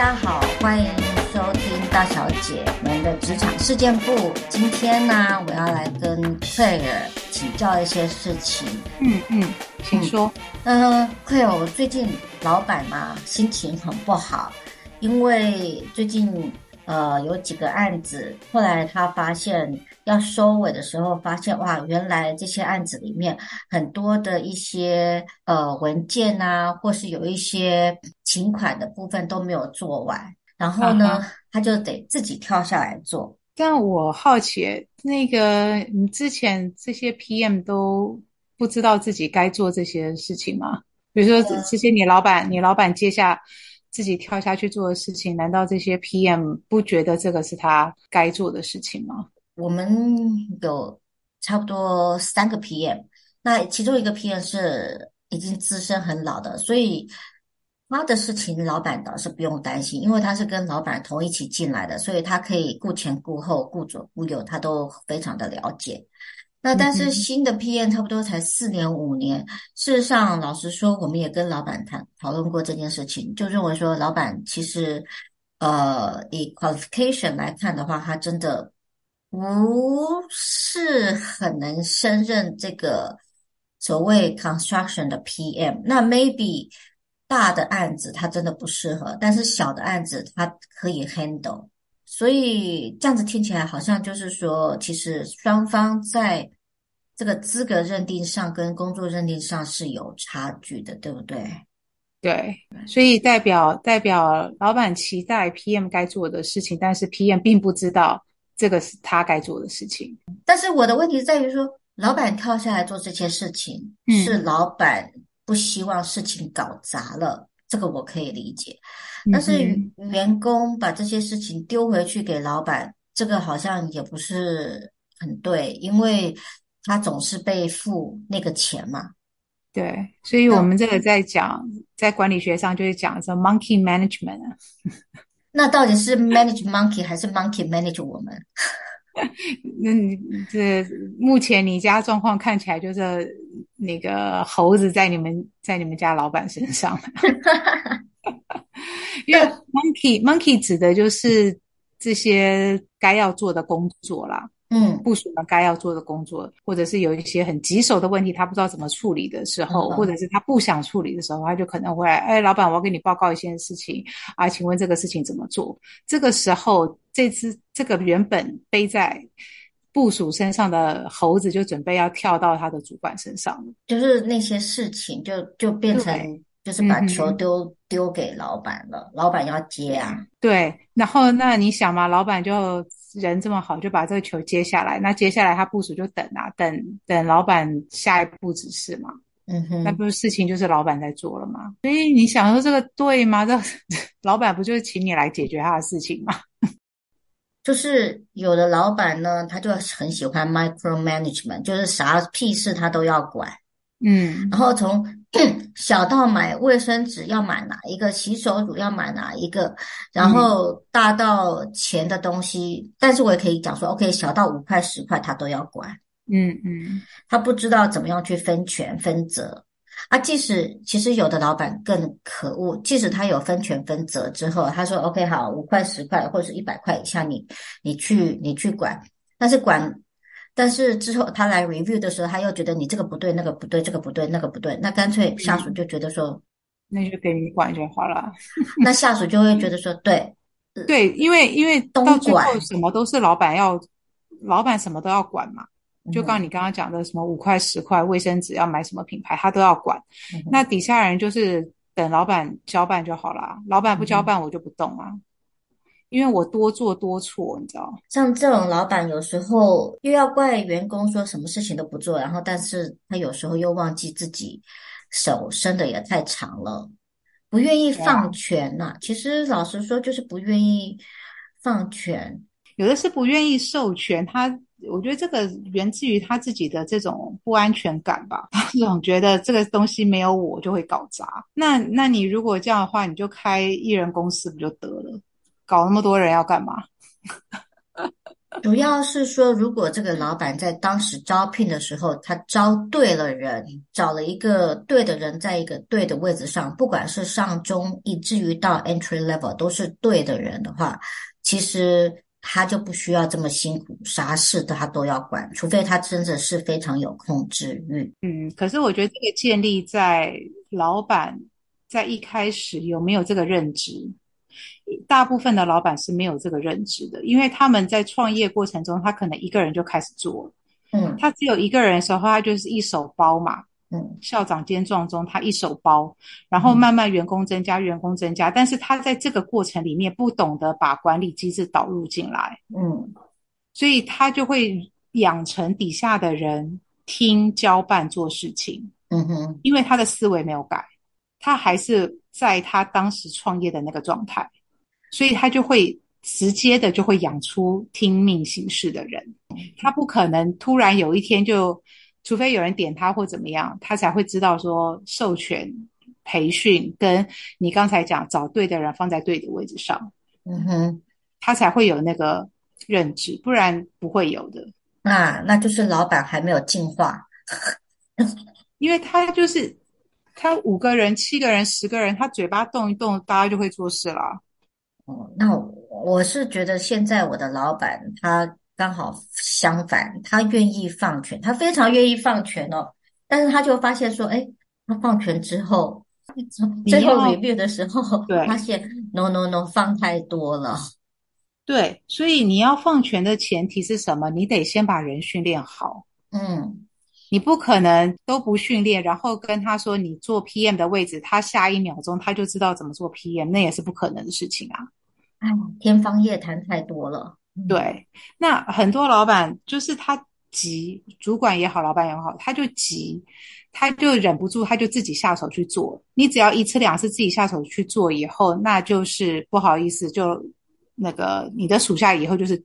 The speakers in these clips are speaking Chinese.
家好，欢迎收听大小姐们的职场事件部。今天呢，我要来跟 Claire 请教一些事情。嗯嗯，请说。嗯，Claire，我最近老板嘛，心情很不好，因为最近呃有几个案子，后来他发现。要收尾的时候，发现哇，原来这些案子里面很多的一些呃文件啊，或是有一些请款的部分都没有做完，然后呢，啊、他就得自己跳下来做。但我好奇，那个你之前这些 PM 都不知道自己该做这些事情吗？比如说这些你老板，你老板接下自己跳下去做的事情，难道这些 PM 不觉得这个是他该做的事情吗？我们有差不多三个 PM，那其中一个 PM 是已经资深很老的，所以他的事情老板倒是不用担心，因为他是跟老板同一起进来的，所以他可以顾前顾后、顾左顾右，他都非常的了解。那但是新的 PM 差不多才四年五年，事实上老实说，我们也跟老板谈讨论过这件事情，就认为说老板其实呃以 qualification 来看的话，他真的。不是很能胜任这个所谓 construction 的 PM，那 maybe 大的案子他真的不适合，但是小的案子他可以 handle，所以这样子听起来好像就是说，其实双方在这个资格认定上跟工作认定上是有差距的，对不对？对，所以代表代表老板期待 PM 该做的事情，但是 PM 并不知道。这个是他该做的事情，但是我的问题在于说，老板跳下来做这些事情，嗯、是老板不希望事情搞砸了，这个我可以理解。但是员工把这些事情丢回去给老板，这个好像也不是很对，因为他总是被付那个钱嘛。对，所以我们这个在讲，在管理学上就是讲说 monkey management 啊。那到底是 manage monkey 还是 monkey manage 我们？那你这目前你家状况看起来就是那个猴子在你们在你们家老板身上，因为 monkey monkey 指的就是这些该要做的工作啦。嗯，部署了该要做的工作，或者是有一些很棘手的问题，他不知道怎么处理的时候，嗯、或者是他不想处理的时候，他就可能会来，哎，老板，我要给你报告一件事情啊，请问这个事情怎么做？这个时候，这只这个原本背在部署身上的猴子就准备要跳到他的主管身上了，就是那些事情就就变成就是把球丢、嗯、丢给老板了，老板要接啊。对，然后那你想嘛，老板就。人这么好，就把这个球接下来。那接下来他部署就等啊，等等老板下一步指示嘛。嗯哼，那不是事情就是老板在做了嘛？所以你想说这个对吗？这老板不就是请你来解决他的事情吗？就是有的老板呢，他就很喜欢 micro management，就是啥屁事他都要管。嗯，然后从 小到买卫生纸要买哪一个，洗手乳要买哪一个，然后大到钱的东西，嗯、但是我也可以讲说，OK，小到五块十块他都要管。嗯嗯，他不知道怎么样去分权分责啊。即使其实有的老板更可恶，即使他有分权分责之后，他说 OK 好，五块十块或者是一百块以下你，你你去你去管，但是管。但是之后他来 review 的时候，他又觉得你这个不对，那个不对，这个不对，那个不对，那干脆下属就觉得说，嗯、那就给你管就好了。那下属就会觉得说，对，对，因为因为到最后什么都是老板要，老板什么都要管嘛。就刚刚你刚刚讲的什么五块十块卫生纸要买什么品牌，他都要管。嗯、那底下人就是等老板交办就好了，老板不交办我就不动啊。嗯因为我多做多错，你知道，像这种老板有时候又要怪员工说什么事情都不做，然后但是他有时候又忘记自己手伸的也太长了，不愿意放权呐、啊。其实老实说，就是不愿意放权，有的是不愿意授权。他我觉得这个源自于他自己的这种不安全感吧，他 总觉得这个东西没有我就会搞砸。那那你如果这样的话，你就开艺人公司不就得了？搞那么多人要干嘛？主要是说，如果这个老板在当时招聘的时候，他招对了人，找了一个对的人，在一个对的位置上，不管是上中，以至于到 entry level 都是对的人的话，其实他就不需要这么辛苦，啥事他都要管，除非他真的是非常有控制欲。嗯，可是我觉得这个建立在老板在一开始有没有这个认知。大部分的老板是没有这个认知的，因为他们在创业过程中，他可能一个人就开始做了。嗯，他只有一个人的时候，他就是一手包嘛。嗯，校长兼撞钟，他一手包，然后慢慢员工增加，员工增加，但是他在这个过程里面不懂得把管理机制导入进来。嗯，所以他就会养成底下的人听交办做事情。嗯哼，因为他的思维没有改，他还是在他当时创业的那个状态。所以他就会直接的就会养出听命行事的人，他不可能突然有一天就，除非有人点他或怎么样，他才会知道说授权、培训跟你刚才讲找对的人放在对的位置上，嗯哼，他才会有那个认知，不然不会有的。那那就是老板还没有进化，因为他就是他五个人、七个人、十个人，他嘴巴动一动，大家就会做事了。那我是觉得现在我的老板他刚好相反，他愿意放权，他非常愿意放权哦。但是他就发现说，哎，他放权之后，最后 review 的时候，对，发现 no no no 放太多了。对，所以你要放权的前提是什么？你得先把人训练好。嗯，你不可能都不训练，然后跟他说你做 PM 的位置，他下一秒钟他就知道怎么做 PM，那也是不可能的事情啊。哎，天方夜谭太多了。对，那很多老板就是他急，主管也好，老板也好，他就急，他就忍不住，他就自己下手去做。你只要一次两次自己下手去做以后，那就是不好意思，就那个你的属下以后就是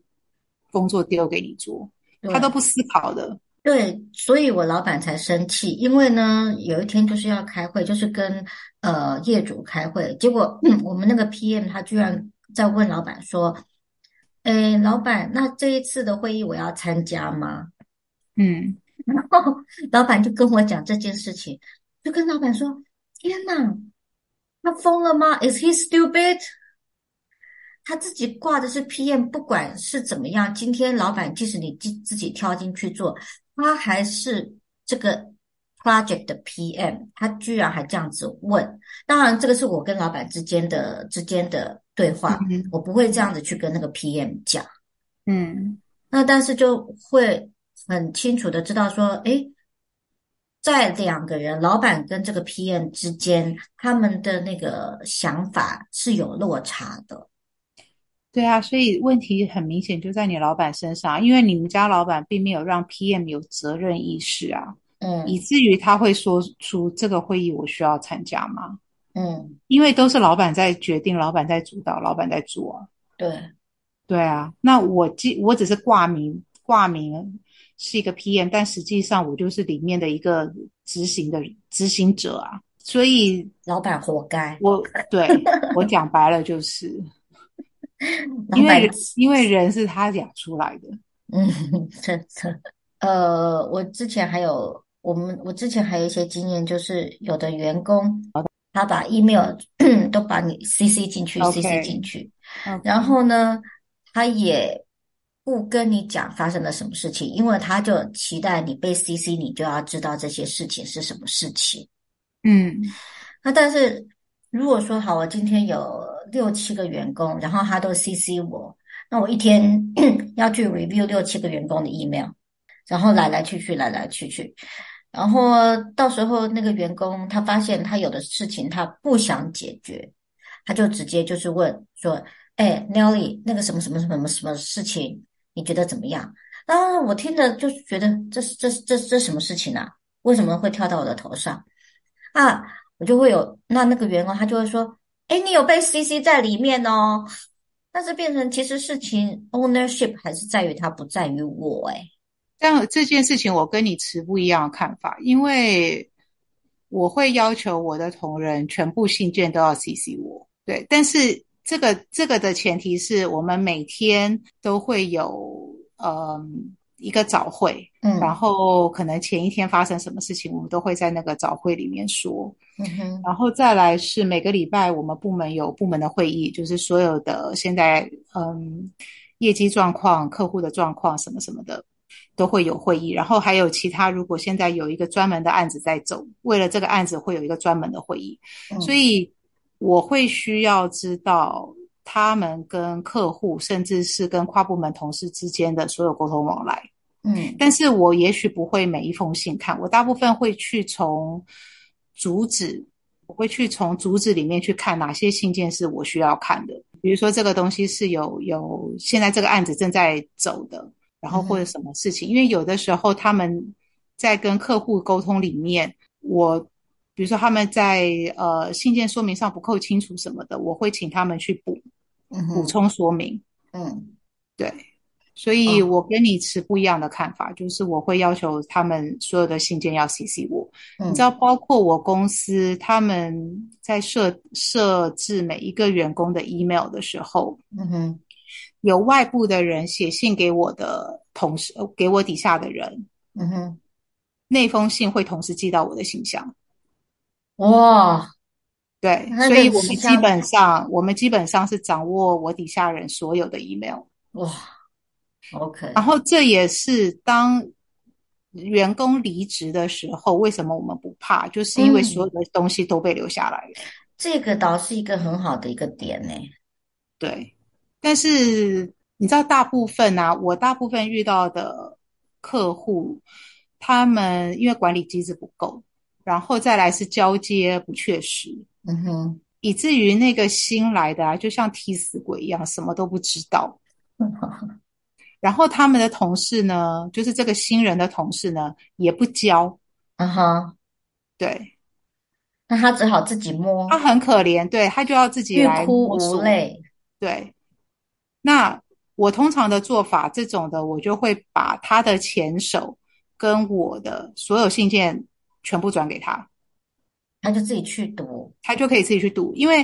工作丢给你做，他都不思考的。对，所以我老板才生气，因为呢，有一天就是要开会，就是跟呃业主开会，结果，嗯，我们那个 PM 他居然。在问老板说：“哎，老板，那这一次的会议我要参加吗？”嗯，然后老板就跟我讲这件事情，就跟老板说：“天哪，他疯了吗？Is he stupid？他自己挂的是 PM，不管是怎么样，今天老板即使你自自己跳进去做，他还是这个。” Project 的 PM，他居然还这样子问，当然这个是我跟老板之间的之间的对话，嗯，我不会这样子去跟那个 PM 讲，嗯，那但是就会很清楚的知道说，诶，在两个人，老板跟这个 PM 之间，他们的那个想法是有落差的。对啊，所以问题很明显就在你老板身上，因为你们家老板并没有让 PM 有责任意识啊。嗯，以至于他会说出这个会议我需要参加吗？嗯，因为都是老板在决定，老板在主导，老板在做啊。对，对啊。那我既我只是挂名挂名是一个 PM，但实际上我就是里面的一个执行的执行者啊。所以老板活该。我对我讲白了就是，因为因为人是他养出来的。嗯，真的。呃，我之前还有。我们我之前还有一些经验，就是有的员工他把 email 都把你 CC 进去，CC 进去然后呢，他也不跟你讲发生了什么事情，因为他就期待你被 CC，你就要知道这些事情是什么事情。嗯，那但是如果说好，我今天有六七个员工，然后他都 CC 我，那我一天 要去 review 六七个员工的 email，然后来来去去，来来去去。然后到时候那个员工他发现他有的事情他不想解决，他就直接就是问说：“哎，Nelly，那个什么什么什么什么事情，你觉得怎么样？”然后我听着就觉得这是这是这是这什么事情啊？为什么会跳到我的头上？啊，我就会有那那个员工他就会说：“哎，你有被 CC 在里面哦。”但是变成其实事情 ownership 还是在于他，不在于我哎。但这件事情我跟你持不一样的看法，因为我会要求我的同仁全部信件都要 CC 我，对。但是这个这个的前提是我们每天都会有呃一个早会，嗯，然后可能前一天发生什么事情，我们都会在那个早会里面说，嗯哼，然后再来是每个礼拜我们部门有部门的会议，就是所有的现在嗯业绩状况、客户的状况什么什么的都会有会议，然后还有其他，如果现在有一个专门的案子在走，为了这个案子会有一个专门的会议，嗯，所以我会需要知道。他们跟客户，甚至是跟跨部门同事之间的所有沟通往来，嗯，但是我也许不会每一封信看，我大部分会去从主旨，我会去从主旨里面去看哪些信件是我需要看的。比如说这个东西是有有现在这个案子正在走的，然后或者什么事情，嗯，因为有的时候他们在跟客户沟通里面，我。比如说他们在呃信件说明上不够清楚什么的，我会请他们去补，补充说明。嗯，对，所以我跟你持不一样的看法，嗯，就是我会要求他们所有的信件要 CC 我。嗯，你知道，包括我公司他们在设设置每一个员工的 email 的时候，嗯哼，有外部的人写信给我的同事，给我底下的人，嗯哼，那封信会同时寄到我的信箱。哇，对，所以我们基本上，我们基本上是掌握我底下人所有的 email。哇，OK。然后这也是当员工离职的时候，为什么我们不怕？就是因为所有的东西都被留下来了。嗯，这个倒是一个很好的一个点呢。对，但是你知道，大部分啊，我大部分遇到的客户，他们因为管理机制不够。然后再来是交接不确实，嗯哼，以至于那个新来的啊，就像替死鬼一样，什么都不知道。嗯哼，然后他们的同事呢，就是这个新人的同事呢，也不教。嗯哼，对，那他只好自己摸。他很可怜，对，他就要自己来摸索。欲哭无泪。对，那我通常的做法，这种的，我就会把他的前手跟我的所有信件。全部转给他，他就自己去读，他就可以自己去读。因为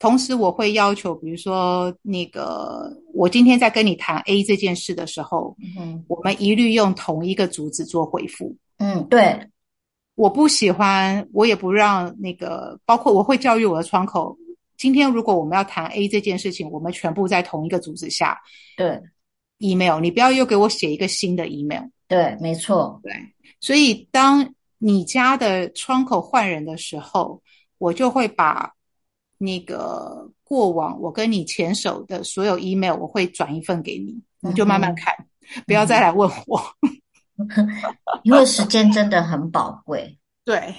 同时我会要求，比如说那个我今天在跟你谈 A 这件事的时候，嗯，我们一律用同一个主旨做回复。嗯，对，我不喜欢，我也不让那个，包括我会教育我的窗口，今天如果我们要谈 A 这件事情，我们全部在同一个组织下。对，email，你不要又给我写一个新的 email。对，没错。对，所以当。你家的窗口换人的时候，我就会把那个过往我跟你前手的所有 email，我会转一份给你，你就慢慢看，嗯、不要再来问我，嗯、因为时间真的很宝贵。对，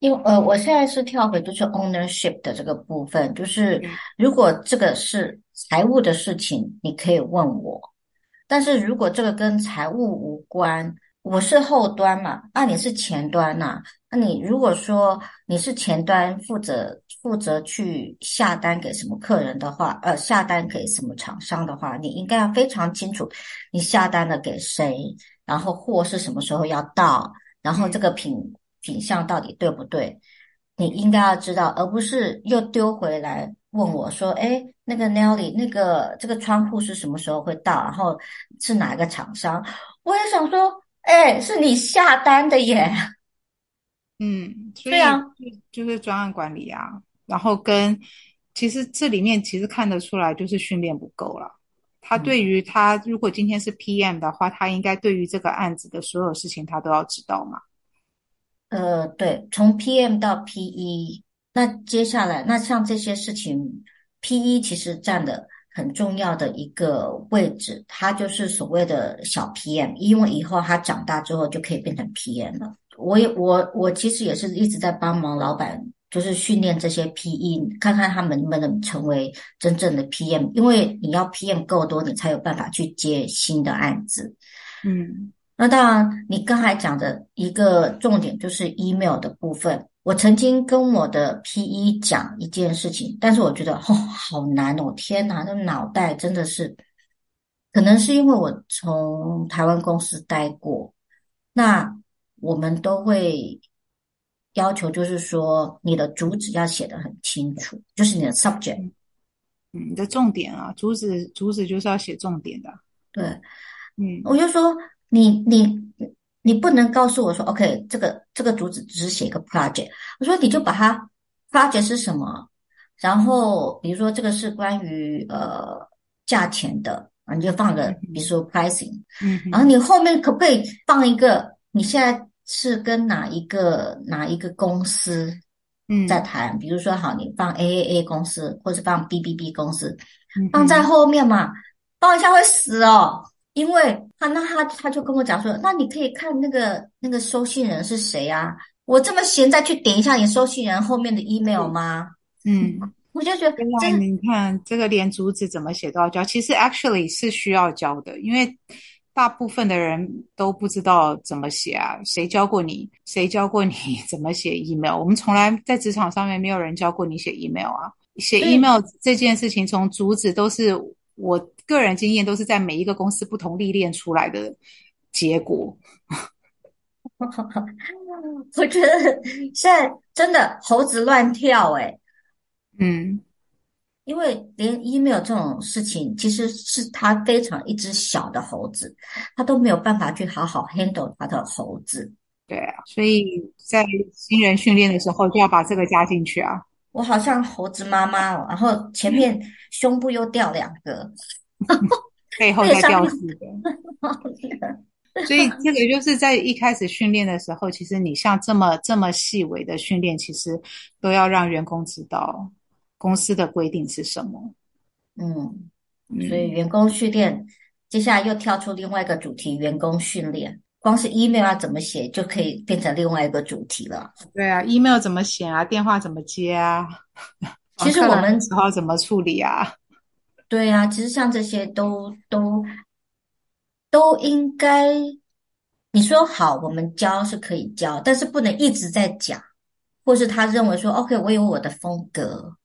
因为呃，我现在是跳回就是 ownership 的这个部分，就是如果这个是财务的事情，你可以问我，但是如果这个跟财务无关。我是后端嘛，啊，你是前端呐、啊？那你如果说你是前端负责负责去下单给什么客人的话，呃，下单给什么厂商的话，你应该要非常清楚，你下单了给谁，然后货是什么时候要到，然后这个品品相到底对不对，你应该要知道，而不是又丢回来问我说，哎，那个 Nelly，那个这个窗户是什么时候会到，然后是哪一个厂商？我也想说。哎，是你下单的耶。嗯，对啊，就就是专案管理啊，然后跟其实这里面其实看得出来，就是训练不够了。他对于他如果今天是 PM 的话，他应该对于这个案子的所有事情他都要知道嘛。呃，对，从 PM 到 PE，那接下来那像这些事情，PE 其实占的。很重要的一个位置，它就是所谓的小 PM，因为以后他长大之后就可以变成 PM 了。我也我我其实也是一直在帮忙老板，就是训练这些 PE，看看他们能不能成为真正的 PM，因为你要 PM 够多，你才有办法去接新的案子。嗯，那当然，你刚才讲的一个重点就是 email 的部分。我曾经跟我的 PE 讲一件事情，但是我觉得哦，好难哦！天哪，那脑袋真的是，可能是因为我从台湾公司待过，那我们都会要求，就是说你的主旨要写得很清楚，就是你的 subject，嗯，你的重点啊，主旨主旨就是要写重点的。对，嗯，我就说你你你不能告诉我说，OK，这个这个主旨只是写一个 project。我说你就把它 project 是什么，然后比如说这个是关于呃价钱的啊，你就放个比如说 pricing，嗯，然后你后面可不可以放一个你现在是跟哪一个哪一个公司嗯。在谈，比如说好，你放 AAA 公司或是放 BBB 公司，放在后面嘛，放一下会死哦。因为他那他他就跟我讲说，那你可以看那个那个收信人是谁啊？我这么闲再去点一下你收信人后面的 email 吗？嗯，我就觉得，这你看这个连主旨怎么写都要教，其实 actually 是需要教的，因为大部分的人都不知道怎么写啊。谁教过你？谁教过你 怎么写 email？我们从来在职场上面没有人教过你写 email 啊。写 email 这件事情，从主旨都是我。个人经验都是在每一个公司不同历练出来的结果。我觉得现在真的猴子乱跳哎、欸，嗯，因为连 email 这种事情，其实是他非常一只小的猴子，他都没有办法去好好 handle 他的猴子。对啊，所以在新人训练的时候就要把这个加进去啊。我好像猴子妈妈哦，然后前面胸部又掉两个。背后 再掉四个，所以这个就是在一开始训练的时候，其实你像这么这么细微的训练，其实都要让员工知道公司的规定是什么。嗯，所以员工训练，嗯、接下来又跳出另外一个主题：员工训练。光是 email 要怎么写，就可以变成另外一个主题了。对啊，email 怎么写啊？电话怎么接啊？其实我们之后怎么处理啊？对、啊，其实像这些都都都应该，你说好，我们教是可以教，但是不能一直在讲，或是他认为说，OK，我有我的风格。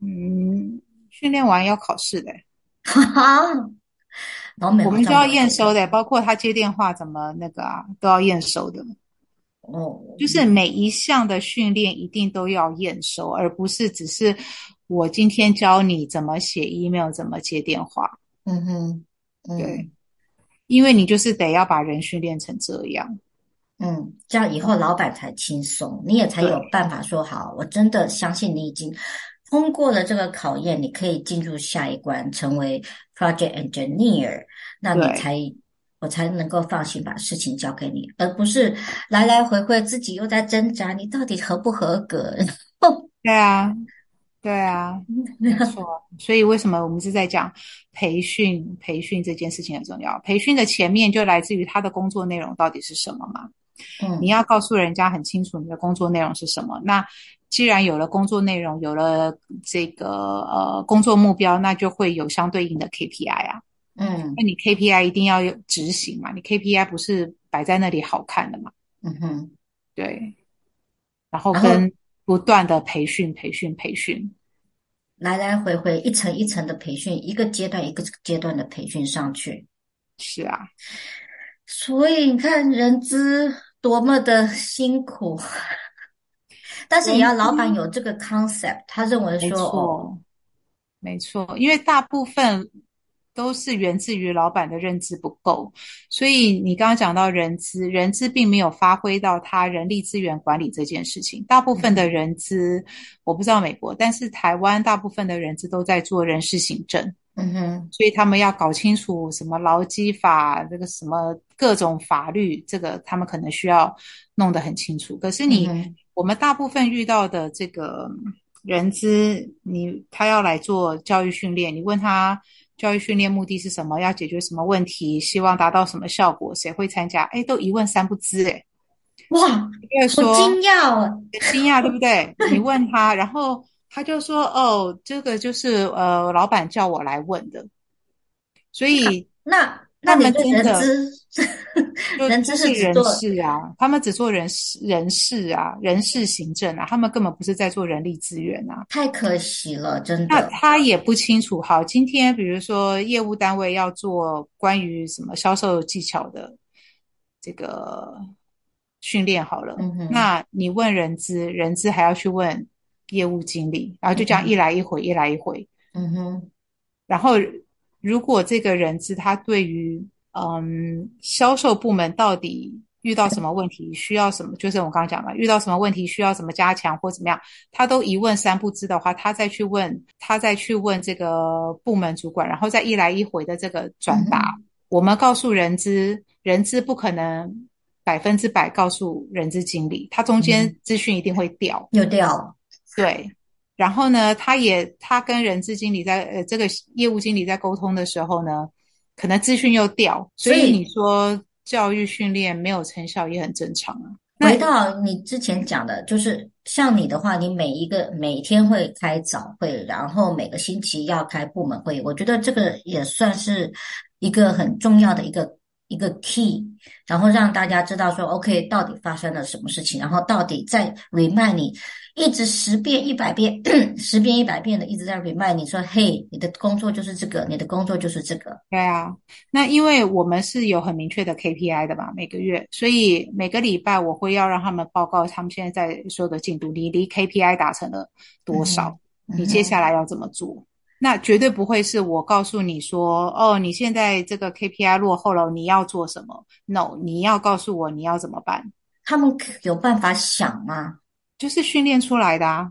嗯，训练完要考试的，哈哈，我们都要验收的，包括他接电话怎么那个啊，都要验收的。哦，就是每一项的训练一定都要验收，而不是只是。我今天教你怎么写 email，怎么接电话。嗯哼，嗯，对，因为你就是得要把人训练成这样。嗯，这样以后老板才轻松，你也才有办法说好。我真的相信你已经通过了这个考验，你可以进入下一关，成为 project engineer。那你才，我才能够放心把事情交给你，而不是来来回回自己又在挣扎，你到底合不合格？对啊。对啊，没错。所以为什么我们是在讲培训？培训这件事情很重要。培训的前面就来自于他的工作内容到底是什么嘛？嗯，你要告诉人家很清楚你的工作内容是什么。那既然有了工作内容，有了这个呃工作目标，那就会有相对应的 KPI 啊。嗯，那你 KPI 一定要有执行嘛？你 KPI 不是摆在那里好看的嘛？嗯哼，对。然后跟。不断的培训，培训，培训，来来回回，一层一层的培训，一个阶段一个阶段的培训上去。是啊，所以你看人资多么的辛苦，但是也要老板有这个 concept，他认为说，没错，没错，因为大部分。都是源自于老板的认知不够，所以你刚刚讲到人资，人资并没有发挥到他人力资源管理这件事情。大部分的人资，嗯、我不知道美国，但是台湾大部分的人资都在做人事行政。嗯哼，所以他们要搞清楚什么劳基法，这个什么各种法律，这个他们可能需要弄得很清楚。可是你，嗯、我们大部分遇到的这个人资，你他要来做教育训练，你问他。教育训练目的是什么？要解决什么问题？希望达到什么效果？谁会参加？哎，都一问三不知，哎，哇，好惊讶哦，惊讶对不对？你问他，然后他就说：“哦，这个就是呃，老板叫我来问的。”所以那。那他们真的，人资是人事啊，他们只做人事人事啊，人事行政啊，他们根本不是在做人力资源啊，太可惜了，真的。那他也不清楚。好，今天比如说业务单位要做关于什么销售技巧的这个训练，好了，嗯，那你问人资，人资还要去问业务经理，然后就这样一来一回，嗯，一来一回，嗯哼，然后。如果这个人资他对于嗯销售部门到底遇到什么问题，需要什么，就是我刚刚讲的，遇到什么问题需要什么加强或怎么样，他都一问三不知的话，他再去问，他再去问这个部门主管，然后再一来一回的这个转达，嗯、我们告诉人资，人资不可能百分之百告诉人资经理，他中间资讯一定会掉，又掉了，对。然后呢，他也他跟人资经理在呃这个业务经理在沟通的时候呢，可能资讯又掉，所以你说教育训练没有成效也很正常啊。回到你之前讲的，就是像你的话，你每一个每天会开早会，然后每个星期要开部门会，我觉得这个也算是一个很重要的一个一个 key，然后让大家知道说，OK，到底发生了什么事情，然后到底在 remind 你。一直十遍一百遍，十遍一百遍的一直在 remind 你说，嘿，你的工作就是这个，你的工作就是这个。对啊，那因为我们是有很明确的 KPI 的嘛，每个月，所以每个礼拜我会要让他们报告他们现在在所有的进度，你离 KPI 达成了多少，嗯、你接下来要怎么做？嗯、那绝对不会是我告诉你说，哦，你现在这个 KPI 落后了，你要做什么？No，你要告诉我你要怎么办？他们有办法想吗？就是训练出来的啊，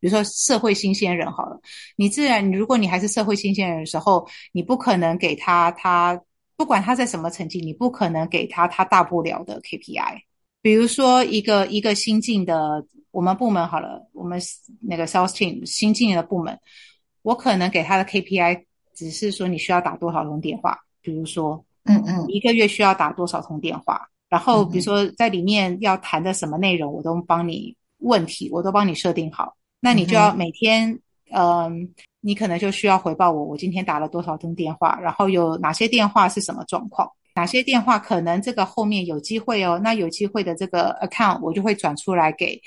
比如说社会新鲜人好了，你自然，如果你还是社会新鲜人的时候，你不可能给他他不管他在什么成绩，你不可能给他他大不了的 KPI。比如说一个一个新进的我们部门好了，我们那个 sales team 新进的部门，我可能给他的 KPI 只是说你需要打多少通电话，比如说，嗯嗯，一个月需要打多少通电话，然后比如说在里面要谈的什么内容，我都帮你。问题我都帮你设定好，那你就要每天，嗯、呃，你可能就需要回报我，我今天打了多少通电话，然后有哪些电话是什么状况，哪些电话可能这个后面有机会哦，那有机会的这个 account 我就会转出来给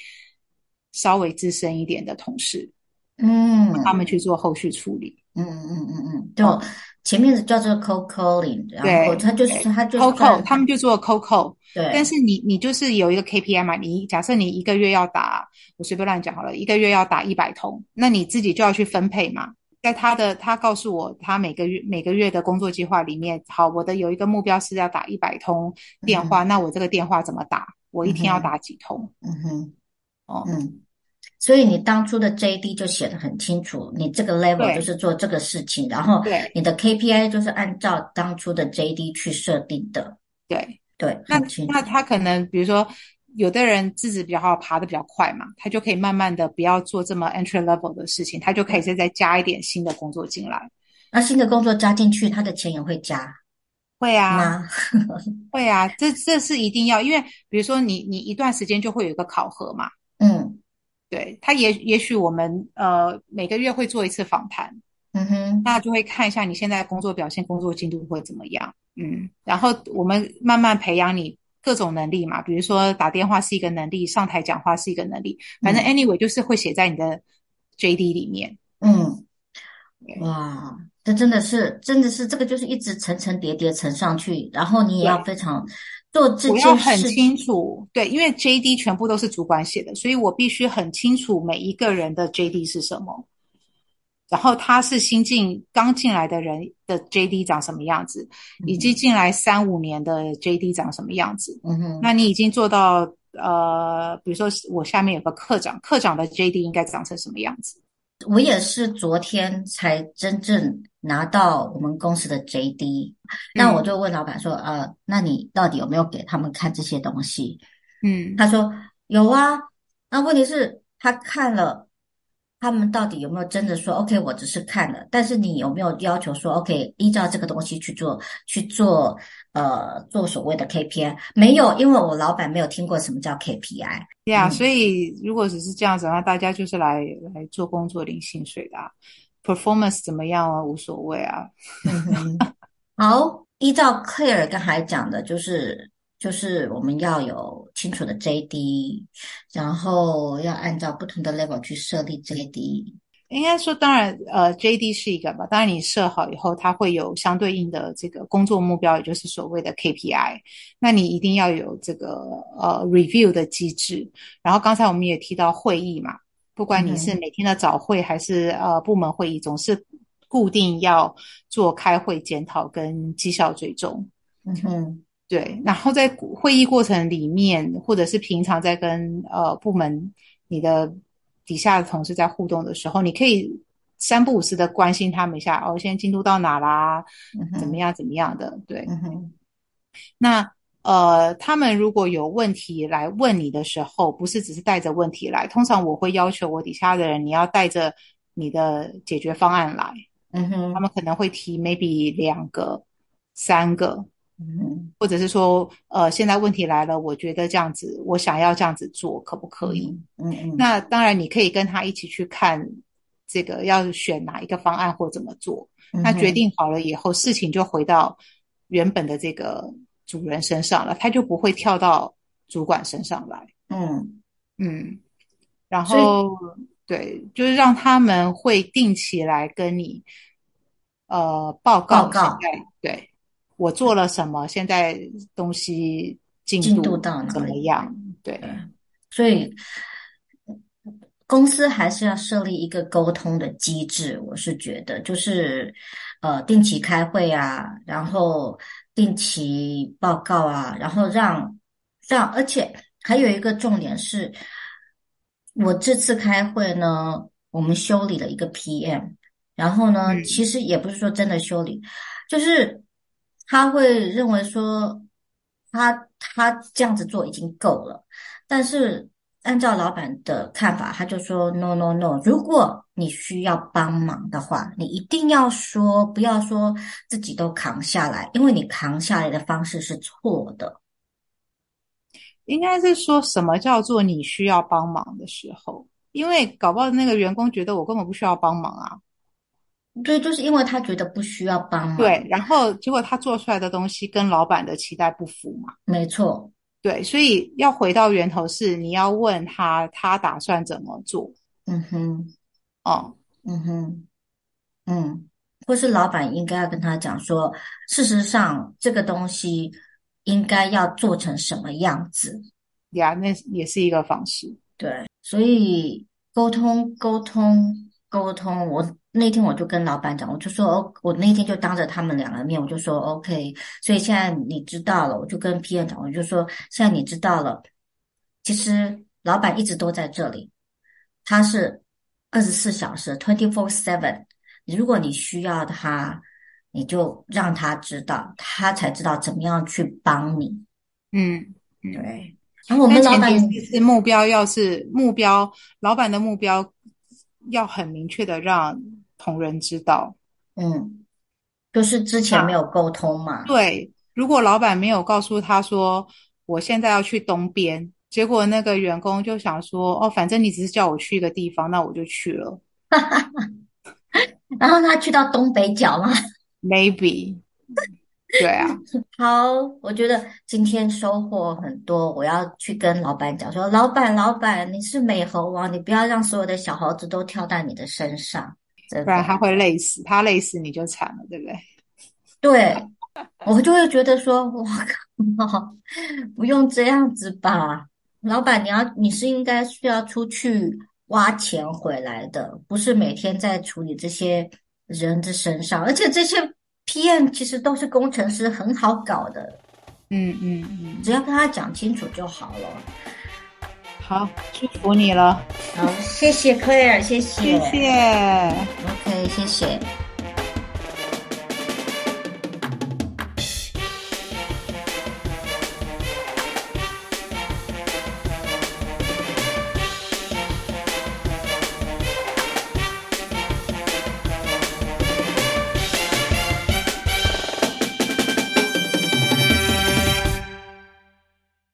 稍微资深一点的同事，嗯，他们去做后续处理，嗯嗯嗯嗯，就。哦前面是叫做 cold calling，然后他就是他就是 cold call，他们就做 cold call。对，但是你你就是有一个 KPI 嘛，你假设你一个月要打，我随便乱讲好了，一个月要打一百通，那你自己就要去分配嘛。在他的他告诉我，他每个月每个月的工作计划里面，好，我的有一个目标是要打一百通电话，嗯、那我这个电话怎么打？我一天要打几通？嗯哼，哦，嗯。所以你当初的 JD 就写得很清楚，你这个 level 就是做这个事情，然后你的 KPI 就是按照当初的 JD 去设定的。对对，那那他可能比如说，有的人自己比较好，爬得比较快嘛，他就可以慢慢的不要做这么 entry level 的事情，他就可以再再加一点新的工作进来。那新的工作加进去，他的钱也会加？会啊，会啊，这这是一定要，因为比如说你你一段时间就会有一个考核嘛。嗯。对，他也也许我们呃每个月会做一次访谈，嗯哼，那就会看一下你现在工作表现、工作进度会怎么样，嗯，然后我们慢慢培养你各种能力嘛，比如说打电话是一个能力，上台讲话是一个能力，反正 anyway 就是会写在你的 JD 里面，嗯，哇，这真的是真的是这个就是一直层层叠叠层上去，然后你也要非常。做这件事，我要很清楚，对，因为 JD 全部都是主管写的，所以我必须很清楚每一个人的 JD 是什么。然后他是新进刚进来的人的 JD 长什么样子，以及进来三五年的 JD 长什么样子。嗯哼，那你已经做到呃，比如说我下面有个课长，课长的 JD 应该长成什么样子？我也是昨天才真正拿到我们公司的 JD，那我就问老板说：“呃，那你到底有没有给他们看这些东西？”嗯，他说有啊。那问题是，他看了。他们到底有没有真的说 OK？我只是看了，但是你有没有要求说 OK？依照这个东西去做去做呃做所谓的 KPI？没有，因为我老板没有听过什么叫 KPI。对啊，所以如果只是这样子，那大家就是来来做工作领薪水的啊，performance 怎么样啊？无所谓啊。好，依照 Claire 刚才讲的，就是。就是我们要有清楚的 JD，然后要按照不同的 level 去设立 JD。应该说，当然，呃，JD 是一个吧。当然，你设好以后，它会有相对应的这个工作目标，也就是所谓的 KPI。那你一定要有这个呃 review 的机制。然后刚才我们也提到会议嘛，不管你是每天的早会还是呃部门会议，总是固定要做开会检讨跟绩效追踪。嗯哼，对。然后在会议过程里面，或者是平常在跟呃部门你的底下的同事在互动的时候，你可以三不五时的关心他们一下，哦，现在进度到哪啦？怎么样怎么样的？对。嗯，那。呃，他们如果有问题来问你的时候，不是只是带着问题来，通常我会要求我底下的人，你要带着你的解决方案来。嗯哼，他们可能会提 maybe 两个、三个，嗯，或者是说，呃，现在问题来了，我觉得这样子，我想要这样子做，可不可以？嗯嗯，那当然，你可以跟他一起去看这个要选哪一个方案或怎么做。嗯，那决定好了以后，事情就回到原本的这个。主人身上了，他就不会跳到主管身上来。嗯嗯，然后对，就是让他们会定期来跟你呃报告。报告。对，我做了什么？现在东西进度，到？怎么样？对，所以公司还是要设立一个沟通的机制。我是觉得，就是呃定期开会啊，然后。定期报告啊，然后让让，而且还有一个重点是，我这次开会呢，我们修理了一个 PM，然后呢，嗯、其实也不是说真的修理，就是他会认为说他他这样子做已经够了，但是。按照老板的看法，他就说 “no no no”。如果你需要帮忙的话，你一定要说，不要说自己都扛下来，因为你扛下来的方式是错的。应该是说什么叫做你需要帮忙的时候？因为搞不好那个员工觉得我根本不需要帮忙啊。对，就是因为他觉得不需要帮忙。对，然后结果他做出来的东西跟老板的期待不符嘛。没错。对，所以要回到源头是你要问他，他打算怎么做？嗯哼，哦，嗯哼，嗯，或是老板应该要跟他讲说，事实上这个东西应该要做成什么样子？呀，那也是一个方式。对，所以沟通，沟通，沟通，我。那天我就跟老板讲，我就说，我那天就当着他们两个面，我就说 OK。所以现在你知道了，我就跟 PM 讲，我就说现在你知道了。其实老板一直都在这里，他是二十四小时，twenty four seven。如果你需要他，你就让他知道，他才知道怎么样去帮你。嗯，对。然后我们老板是目标，要是目标，老板的目标要很明确的让。同仁知道，嗯，就是之前没有沟通嘛。对，如果老板没有告诉他说，我现在要去东边，结果那个员工就想说，哦，反正你只是叫我去一个地方，那我就去了。然后他去到东北角吗？Maybe。对啊。好，我觉得今天收获很多，我要去跟老板讲说，老板，老板，你是美猴王，你不要让所有的小猴子都跳在你的身上。不然他会累死，他累死你就惨了，对不对？对，我就会觉得说，我靠，不用这样子吧，老板，你要你是应该需要出去挖钱回来的，不是每天在处理这些人的身上，而且这些 PM 其实都是工程师，很好搞的，嗯嗯嗯，只要跟他讲清楚就好了。好，祝福你了。好，谢谢 Claire，谢谢，谢谢。OK，谢谢。